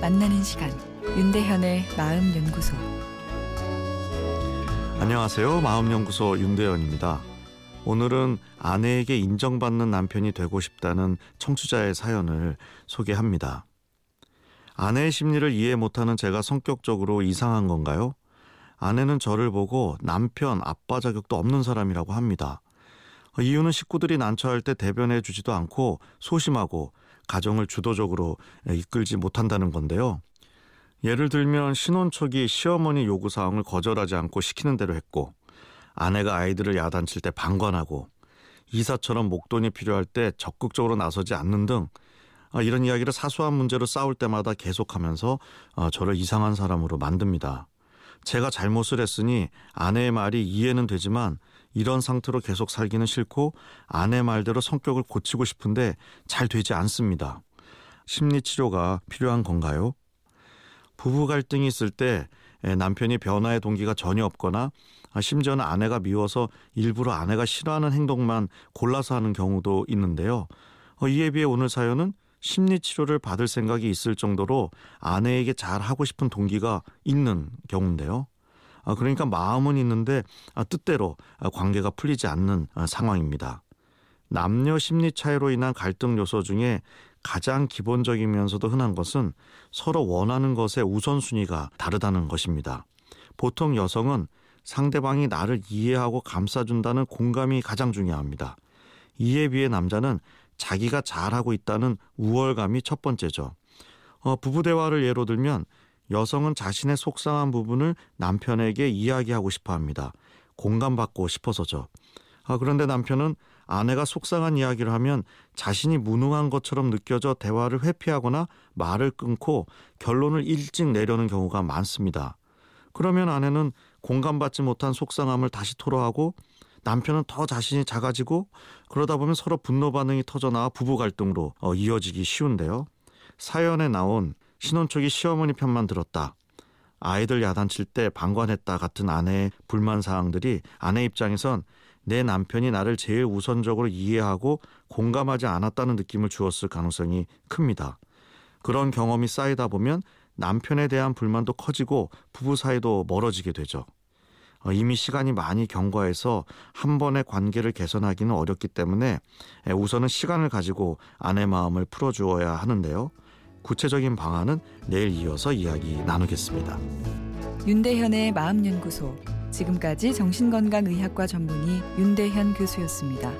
만나는 시간 윤대현의 마음 연구소 안녕하세요. 마음 연구소 윤대현입니다. 오늘은 아내에게 인정받는 남편이 되고 싶다는 청취자의 사연을 소개합니다. 아내의 심리를 이해 못하는 제가 성격적으로 이상한 건가요? 아내는 저를 보고 남편, 아빠 자격도 없는 사람이라고 합니다. 이유는 식구들이 난처할 때 대변해 주지도 않고 소심하고 가정을 주도적으로 이끌지 못한다는 건데요. 예를 들면 신혼 초기 시어머니 요구 사항을 거절하지 않고 시키는 대로 했고 아내가 아이들을 야단칠 때 방관하고 이사처럼 목돈이 필요할 때 적극적으로 나서지 않는 등 아, 이런 이야기를 사소한 문제로 싸울 때마다 계속하면서 아, 저를 이상한 사람으로 만듭니다. 제가 잘못을 했으니 아내의 말이 이해는 되지만 이런 상태로 계속 살기는 싫고 아내 말대로 성격을 고치고 싶은데 잘 되지 않습니다. 심리 치료가 필요한 건가요? 부부 갈등이 있을 때 남편이 변화의 동기가 전혀 없거나 심지어는 아내가 미워서 일부러 아내가 싫어하는 행동만 골라서 하는 경우도 있는데요. 어, 이에 비해 오늘 사연은 심리 치료를 받을 생각이 있을 정도로 아내에게 잘 하고 싶은 동기가 있는 경우인데요. 아, 그러니까 마음은 있는데 아, 뜻대로 관계가 풀리지 않는 아, 상황입니다. 남녀 심리 차이로 인한 갈등 요소 중에 가장 기본적이면서도 흔한 것은 서로 원하는 것의 우선순위가 다르다는 것입니다. 보통 여성은 상대방이 나를 이해하고 감싸준다는 공감이 가장 중요합니다. 이에 비해 남자는 자기가 잘하고 있다는 우월감이 첫 번째죠. 어, 부부 대화를 예로 들면 여성은 자신의 속상한 부분을 남편에게 이야기하고 싶어 합니다. 공감받고 싶어서죠. 아, 그런데 남편은 아내가 속상한 이야기를 하면 자신이 무능한 것처럼 느껴져 대화를 회피하거나 말을 끊고 결론을 일찍 내려는 경우가 많습니다. 그러면 아내는 공감받지 못한 속상함을 다시 토로하고 남편은 더 자신이 작아지고 그러다 보면 서로 분노 반응이 터져나와 부부 갈등으로 어, 이어지기 쉬운데요. 사연에 나온 신혼 초기 시어머니 편만 들었다. 아이들 야단칠 때 방관했다 같은 아내의 불만 사항들이 아내 입장에선 내 남편이 나를 제일 우선적으로 이해하고 공감하지 않았다는 느낌을 주었을 가능성이 큽니다. 그런 경험이 쌓이다 보면 남편에 대한 불만도 커지고 부부 사이도 멀어지게 되죠. 어, 이미 시간이 많이 경과해서 한 번의 관계를 개선하기는 어렵기 때문에 우선은 시간을 가지고 아내 마음을 풀어주어야 하는데요. 구체적인 방안은 내일 이어서 이야기 나누겠습니다. 윤대현의 마음연구소 지금까지 정신건강의학과 전문의 윤대현 교수였습니다.